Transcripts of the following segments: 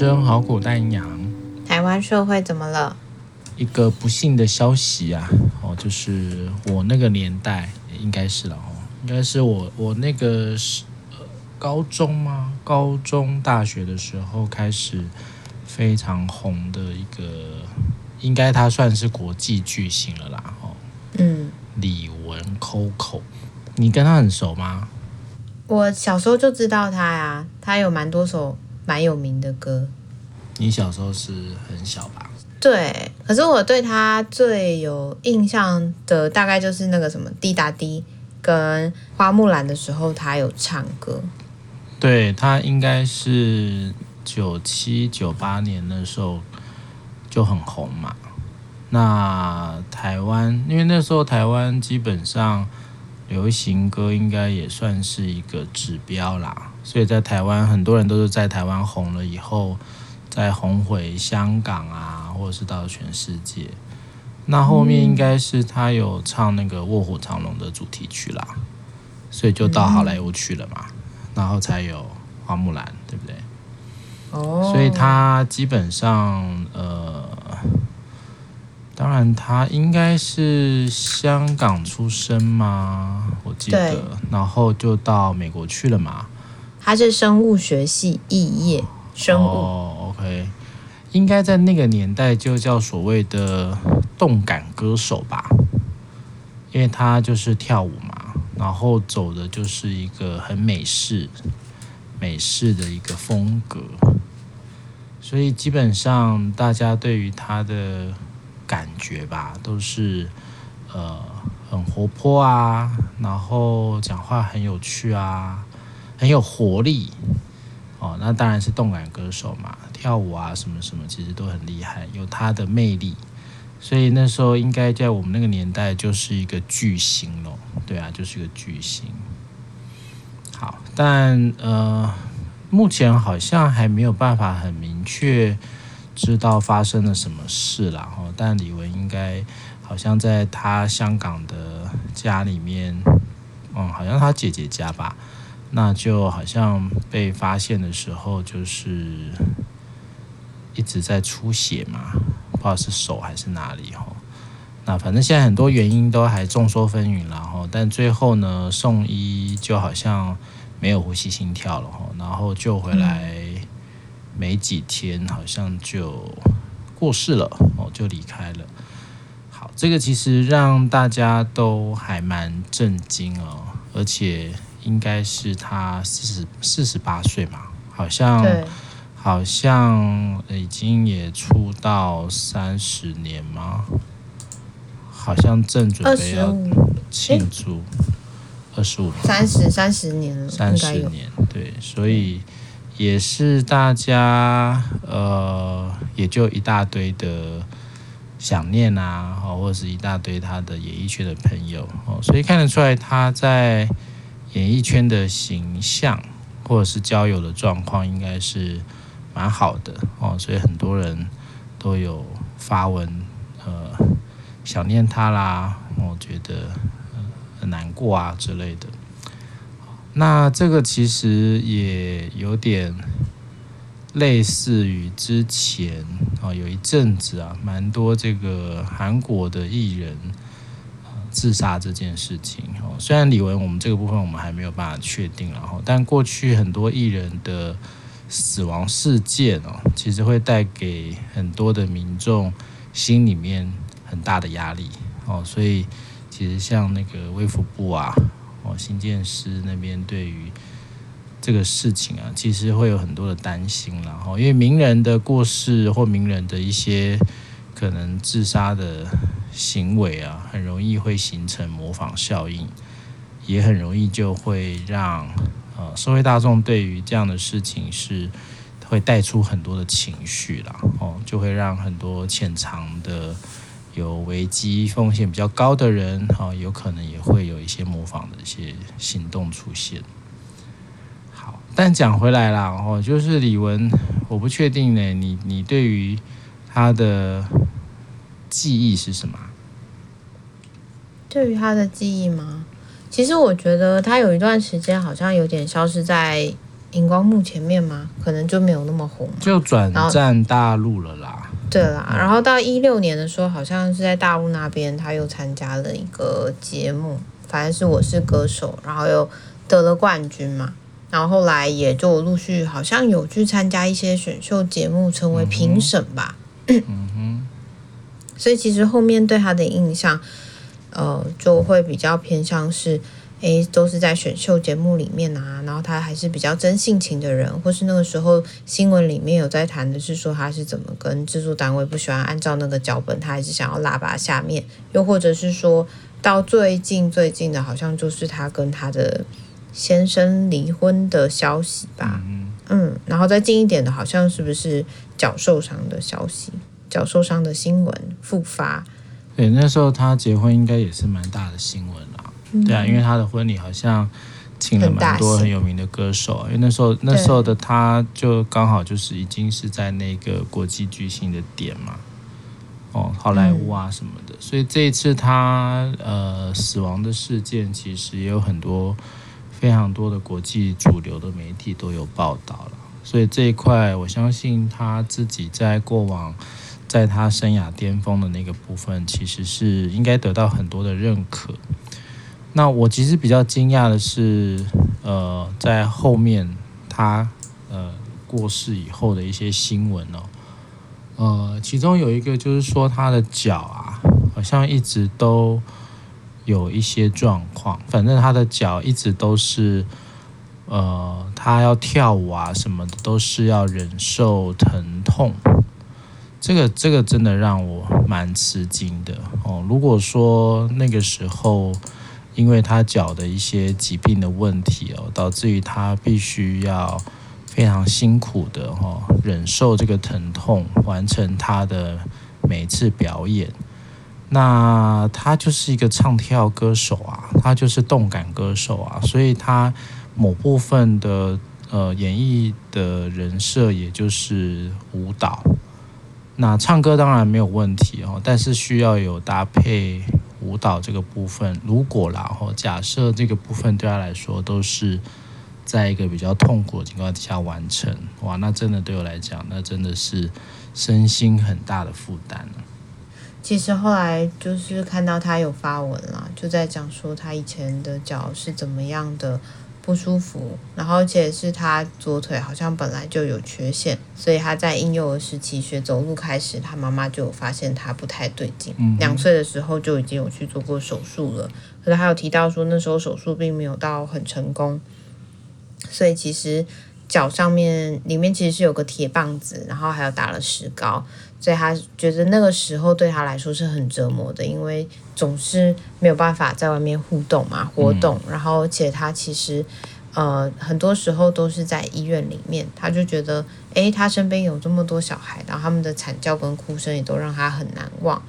真好苦淡阳。台湾社会怎么了？一个不幸的消息啊！哦，就是我那个年代，应该是了哦，应该是我我那个是呃高中吗？高中大学的时候开始非常红的一个，应该他算是国际巨星了啦！哦，嗯，李玟 Coco，你跟他很熟吗？我小时候就知道他呀，他有蛮多首蛮有名的歌。你小时候是很小吧？对，可是我对他最有印象的大概就是那个什么《滴答滴》跟《花木兰》的时候，他有唱歌。对，他应该是九七九八年的时候就很红嘛。那台湾，因为那时候台湾基本上。流行歌应该也算是一个指标啦，所以在台湾很多人都是在台湾红了以后，再红回香港啊，或者是到全世界。那后面应该是他有唱那个《卧虎藏龙》的主题曲啦，所以就到好莱坞去了嘛，然后才有花木兰，对不对？哦，所以他基本上呃。当然，他应该是香港出生嘛？我记得，然后就到美国去了嘛。他是生物学系肄业生物。，OK，应该在那个年代就叫所谓的动感歌手吧，因为他就是跳舞嘛，然后走的就是一个很美式、美式的一个风格，所以基本上大家对于他的。感觉吧，都是呃很活泼啊，然后讲话很有趣啊，很有活力哦。那当然是动感歌手嘛，跳舞啊什么什么，其实都很厉害，有他的魅力。所以那时候应该在我们那个年代就是一个巨星咯。对啊，就是一个巨星。好，但呃，目前好像还没有办法很明确。知道发生了什么事了，但李玟应该好像在他香港的家里面，嗯，好像他姐姐家吧，那就好像被发现的时候就是一直在出血嘛，不知道是手还是哪里哈。那反正现在很多原因都还众说纷纭，然后但最后呢，送医就好像没有呼吸心跳了哈，然后救回来。没几天，好像就过世了哦，就离开了。好，这个其实让大家都还蛮震惊哦，而且应该是他四十四十八岁嘛，好像好像已经也出道三十年吗？好像正准备要庆祝二十五三十三十年了，三十年对，所以。也是大家呃，也就一大堆的想念啊，或者是一大堆他的演艺圈的朋友哦，所以看得出来他在演艺圈的形象或者是交友的状况应该是蛮好的哦，所以很多人都有发文呃想念他啦，我觉得很难过啊之类的。那这个其实也有点类似于之前啊，有一阵子啊，蛮多这个韩国的艺人自杀这件事情哦。虽然李玟我们这个部分我们还没有办法确定，然后但过去很多艺人的死亡事件哦，其实会带给很多的民众心里面很大的压力哦。所以其实像那个卫福部啊。哦，新建师那边对于这个事情啊，其实会有很多的担心，然后因为名人的过世或名人的一些可能自杀的行为啊，很容易会形成模仿效应，也很容易就会让呃社会大众对于这样的事情是会带出很多的情绪啦，哦，就会让很多潜藏的。有危机风险比较高的人，哈，有可能也会有一些模仿的一些行动出现。好，但讲回来啦，哦，就是李玟，我不确定呢，你你对于他的记忆是什么？对于他的记忆吗？其实我觉得他有一段时间好像有点消失在荧光幕前面吗？可能就没有那么红，就转战大陆了啦。对啦，然后到一六年的时候，好像是在大陆那边，他又参加了一个节目，反正是我是歌手，然后又得了冠军嘛。然后后来也就陆续好像有去参加一些选秀节目，成为评审吧。所以其实后面对他的印象，呃，就会比较偏向是。诶，都是在选秀节目里面啊，然后他还是比较真性情的人，或是那个时候新闻里面有在谈的是说他是怎么跟制作单位不喜欢按照那个脚本，他还是想要拉拔下面，又或者是说到最近最近的，好像就是他跟他的先生离婚的消息吧，嗯，嗯，然后再近一点的，好像是不是脚受伤的消息，脚受伤的新闻复发，对，那时候他结婚应该也是蛮大的新闻啦。对啊，因为他的婚礼好像请了蛮多很有名的歌手，因为那时候那时候的他就刚好就是已经是在那个国际巨星的点嘛，哦，好莱坞啊什么的，所以这一次他呃死亡的事件，其实也有很多非常多的国际主流的媒体都有报道了，所以这一块我相信他自己在过往在他生涯巅峰的那个部分，其实是应该得到很多的认可。那我其实比较惊讶的是，呃，在后面他呃过世以后的一些新闻哦，呃，其中有一个就是说他的脚啊，好像一直都有一些状况，反正他的脚一直都是，呃，他要跳舞啊什么的都是要忍受疼痛，这个这个真的让我蛮吃惊的哦。如果说那个时候，因为他脚的一些疾病的问题哦，导致于他必须要非常辛苦的哈忍受这个疼痛，完成他的每次表演。那他就是一个唱跳歌手啊，他就是动感歌手啊，所以他某部分的呃演绎的人设也就是舞蹈。那唱歌当然没有问题哦，但是需要有搭配。舞蹈这个部分，如果然后假设这个部分对他来说都是在一个比较痛苦的情况底下完成，哇，那真的对我来讲，那真的是身心很大的负担。其实后来就是看到他有发文了，就在讲说他以前的脚是怎么样的。不舒服，然后而且是他左腿好像本来就有缺陷，所以他在婴幼儿时期学走路开始，他妈妈就有发现他不太对劲。嗯，两岁的时候就已经有去做过手术了，可是还有提到说那时候手术并没有到很成功，所以其实脚上面里面其实是有个铁棒子，然后还有打了石膏。所以他觉得那个时候对他来说是很折磨的，因为总是没有办法在外面互动嘛，活动。然后，而且他其实，呃，很多时候都是在医院里面。他就觉得，诶，他身边有这么多小孩，然后他们的惨叫跟哭声也都让他很难忘。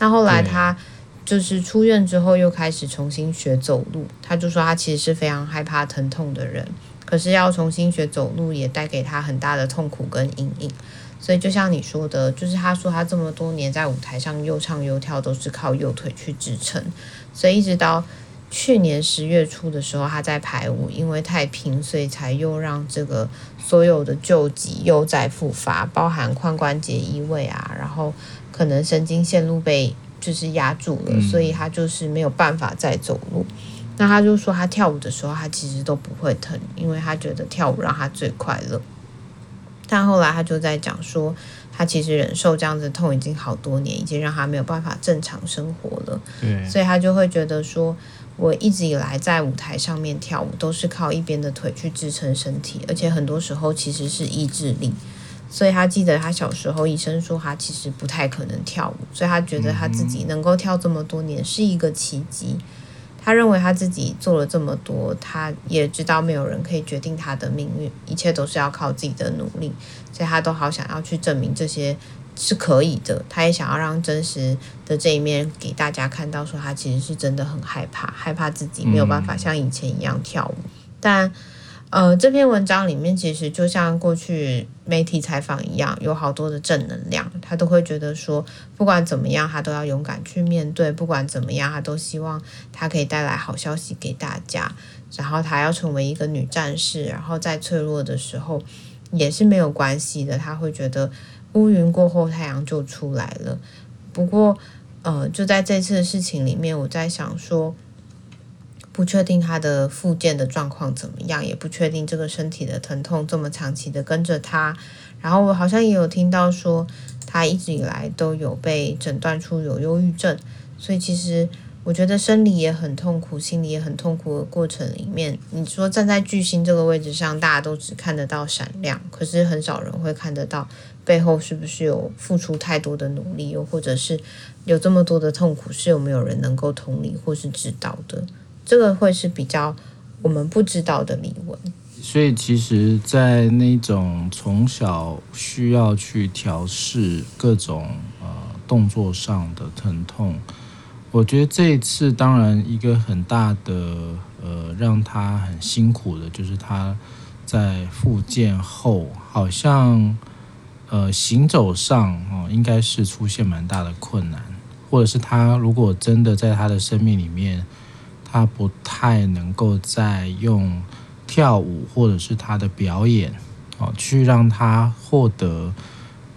那后来他就是出院之后又开始重新学走路。他就说他其实是非常害怕疼痛的人，可是要重新学走路也带给他很大的痛苦跟阴影。所以就像你说的，就是他说他这么多年在舞台上又唱又跳，都是靠右腿去支撑。所以一直到去年十月初的时候，他在排舞，因为太拼，所以才又让这个所有的旧疾又再复发，包含髋关节移位啊，然后可能神经线路被就是压住了，所以他就是没有办法再走路。那他就说他跳舞的时候，他其实都不会疼，因为他觉得跳舞让他最快乐。但后来他就在讲说，他其实忍受这样子痛已经好多年，已经让他没有办法正常生活了。对，所以他就会觉得说，我一直以来在舞台上面跳舞都是靠一边的腿去支撑身体，而且很多时候其实是意志力。所以他记得他小时候医生说他其实不太可能跳舞，所以他觉得他自己能够跳这么多年是一个奇迹。他认为他自己做了这么多，他也知道没有人可以决定他的命运，一切都是要靠自己的努力，所以他都好想要去证明这些是可以的。他也想要让真实的这一面给大家看到，说他其实是真的很害怕，害怕自己没有办法像以前一样跳舞。但呃，这篇文章里面其实就像过去媒体采访一样，有好多的正能量，他都会觉得说，不管怎么样，他都要勇敢去面对；不管怎么样，他都希望他可以带来好消息给大家。然后他要成为一个女战士，然后在脆弱的时候也是没有关系的。他会觉得乌云过后太阳就出来了。不过，呃，就在这次的事情里面，我在想说，不确定他的复健的状况怎么样，也不确定这个身体的疼痛这么长期的跟着他。然后我好像也有听到说，他一直以来都有被诊断出有忧郁症，所以其实。我觉得生理也很痛苦，心里也很痛苦的过程里面，你说站在巨星这个位置上，大家都只看得到闪亮，可是很少人会看得到背后是不是有付出太多的努力，又或者是有这么多的痛苦是有没有人能够同理或是知道的？这个会是比较我们不知道的理论。所以，其实，在那种从小需要去调试各种呃动作上的疼痛。我觉得这一次，当然一个很大的呃，让他很辛苦的，就是他在复健后，好像呃行走上哦，应该是出现蛮大的困难，或者是他如果真的在他的生命里面，他不太能够再用跳舞或者是他的表演哦，去让他获得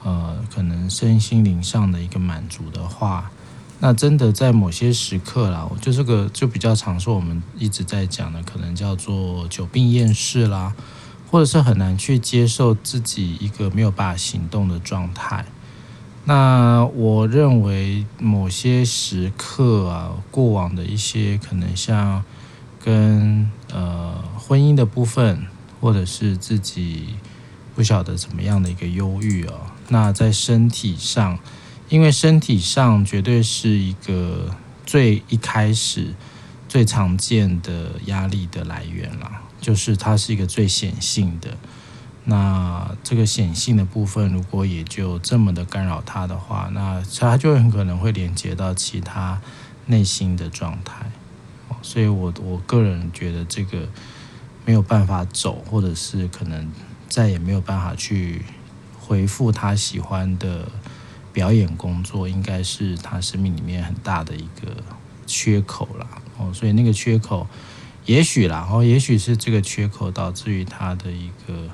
呃可能身心灵上的一个满足的话。那真的在某些时刻啦，就这个就比较常说，我们一直在讲的，可能叫做久病厌世啦，或者是很难去接受自己一个没有办法行动的状态。那我认为某些时刻啊，过往的一些可能像跟呃婚姻的部分，或者是自己不晓得怎么样的一个忧郁哦，那在身体上。因为身体上绝对是一个最一开始最常见的压力的来源啦，就是它是一个最显性的。那这个显性的部分，如果也就这么的干扰它的话，那它就很可能会连接到其他内心的状态。所以我我个人觉得这个没有办法走，或者是可能再也没有办法去回复他喜欢的。表演工作应该是他生命里面很大的一个缺口了哦，所以那个缺口，也许啦哦，也许是这个缺口导致于他的一个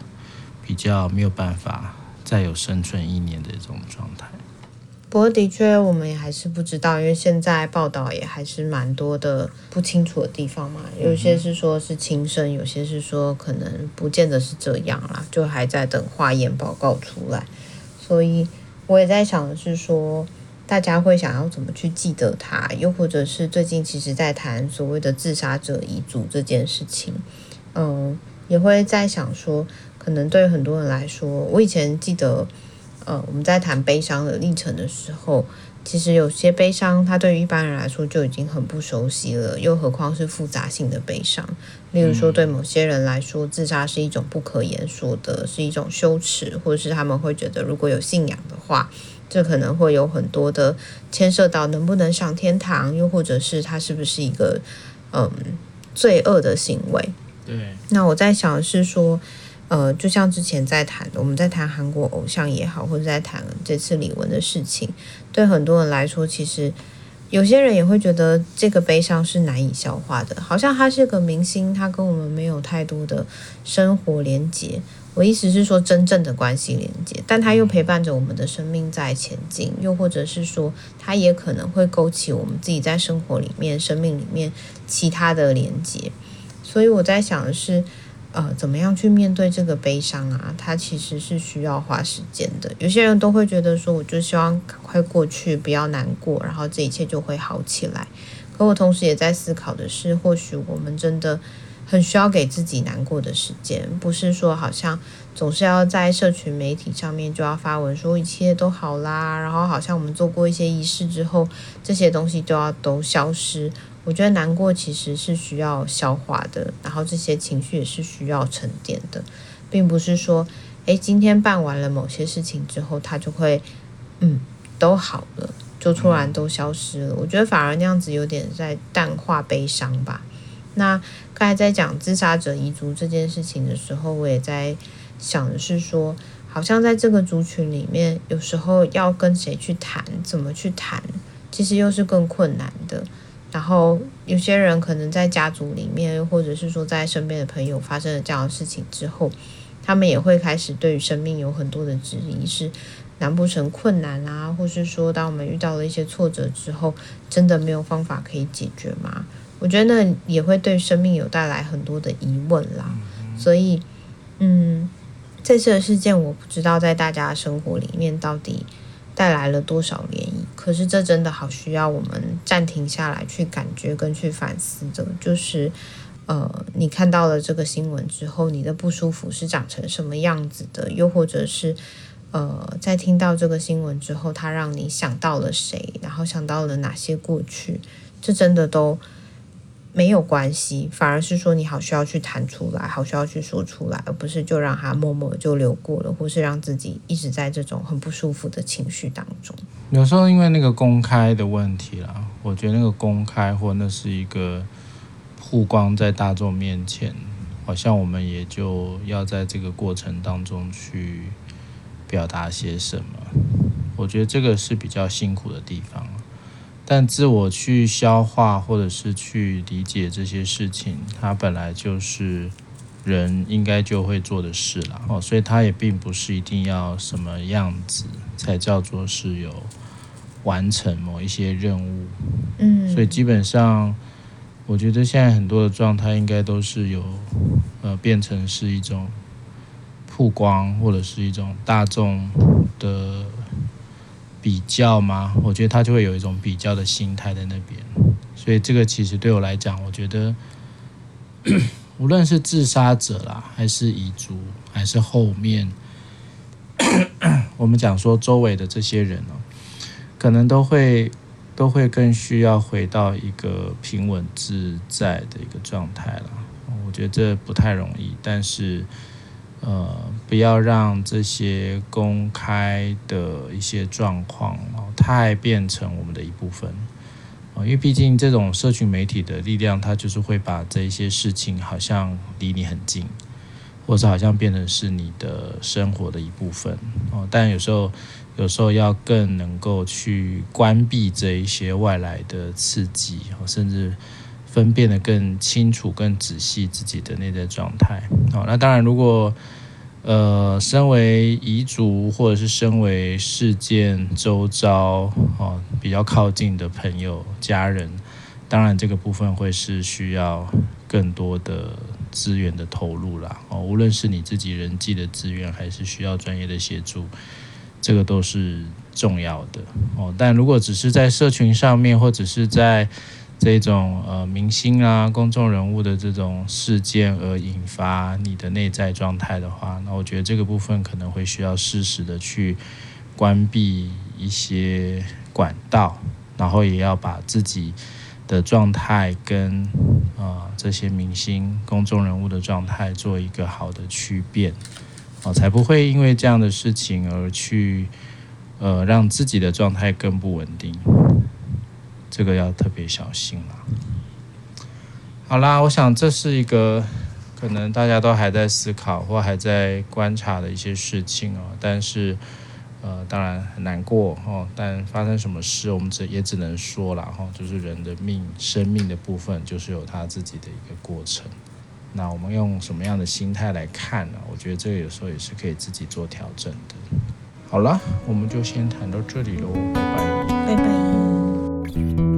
比较没有办法再有生存意念的这种状态。不过的确，我们也还是不知道，因为现在报道也还是蛮多的不清楚的地方嘛。有些是说是轻生，有些是说可能不见得是这样啦，就还在等化验报告出来，所以。我也在想的是说，大家会想要怎么去记得他，又或者是最近其实在谈所谓的自杀者遗嘱这件事情，嗯，也会在想说，可能对很多人来说，我以前记得，呃，我们在谈悲伤的历程的时候。其实有些悲伤，它对于一般人来说就已经很不熟悉了，又何况是复杂性的悲伤。例如说，对某些人来说，自杀是一种不可言说的，是一种羞耻，或者是他们会觉得，如果有信仰的话，这可能会有很多的牵涉到能不能上天堂，又或者是他是不是一个嗯罪恶的行为。对。那我在想的是说。呃，就像之前在谈，我们在谈韩国偶像也好，或者在谈这次李玟的事情，对很多人来说，其实有些人也会觉得这个悲伤是难以消化的，好像他是个明星，他跟我们没有太多的生活连接。我意思是说，真正的关系连接，但他又陪伴着我们的生命在前进，又或者是说，他也可能会勾起我们自己在生活里面、生命里面其他的连接。所以我在想的是。呃，怎么样去面对这个悲伤啊？它其实是需要花时间的。有些人都会觉得说，我就希望赶快过去，不要难过，然后这一切就会好起来。可我同时也在思考的是，或许我们真的很需要给自己难过的时间，不是说好像总是要在社群媒体上面就要发文说一切都好啦，然后好像我们做过一些仪式之后，这些东西就要都消失。我觉得难过其实是需要消化的，然后这些情绪也是需要沉淀的，并不是说，诶，今天办完了某些事情之后，它就会，嗯，都好了，就突然都消失了。我觉得反而那样子有点在淡化悲伤吧。那刚才在讲自杀者遗族这件事情的时候，我也在想的是说，好像在这个族群里面，有时候要跟谁去谈，怎么去谈，其实又是更困难的。然后有些人可能在家族里面，或者是说在身边的朋友发生了这样的事情之后，他们也会开始对于生命有很多的质疑，是难不成困难啊，或是说当我们遇到了一些挫折之后，真的没有方法可以解决吗？我觉得那也会对生命有带来很多的疑问啦，所以，嗯，这次的事件我不知道在大家的生活里面到底带来了多少涟漪，可是这真的好需要我们暂停下来去感觉跟去反思的，就是，呃，你看到了这个新闻之后，你的不舒服是长成什么样子的？又或者是，呃，在听到这个新闻之后，它让你想到了谁？然后想到了哪些过去？这真的都。没有关系，反而是说你好需要去谈出来，好需要去说出来，而不是就让它默默就流过了，或是让自己一直在这种很不舒服的情绪当中。有时候因为那个公开的问题啦，我觉得那个公开或那是一个曝光在大众面前，好像我们也就要在这个过程当中去表达些什么。我觉得这个是比较辛苦的地方。但自我去消化，或者是去理解这些事情，它本来就是人应该就会做的事了哦，所以它也并不是一定要什么样子才叫做是有完成某一些任务。嗯，所以基本上，我觉得现在很多的状态应该都是有呃变成是一种曝光，或者是一种大众的。比较吗？我觉得他就会有一种比较的心态在那边，所以这个其实对我来讲，我觉得 无论是自杀者啦，还是遗族，还是后面 我们讲说周围的这些人哦，可能都会都会更需要回到一个平稳自在的一个状态了。我觉得这不太容易，但是。呃，不要让这些公开的一些状况哦，太变成我们的一部分哦，因为毕竟这种社群媒体的力量，它就是会把这些事情好像离你很近，或者好像变成是你的生活的一部分哦。但有时候，有时候要更能够去关闭这一些外来的刺激，甚至。分辨得更清楚、更仔细自己的内在状态。好，那当然，如果呃，身为遗族或者是身为事件周遭哦比较靠近的朋友、家人，当然这个部分会是需要更多的资源的投入啦。哦，无论是你自己人际的资源，还是需要专业的协助，这个都是重要的哦。但如果只是在社群上面，或者是在这种呃明星啊、公众人物的这种事件而引发你的内在状态的话，那我觉得这个部分可能会需要适时的去关闭一些管道，然后也要把自己的状态跟啊、这些明星、公众人物的状态做一个好的区别，哦，才不会因为这样的事情而去呃让自己的状态更不稳定。这个要特别小心了。好啦，我想这是一个可能大家都还在思考或还在观察的一些事情哦。但是，呃，当然很难过哦。但发生什么事，我们只也只能说了哈，就是人的命、生命的部分，就是有他自己的一个过程。那我们用什么样的心态来看呢？我觉得这个有时候也是可以自己做调整的。好了，我们就先谈到这里喽，拜拜，you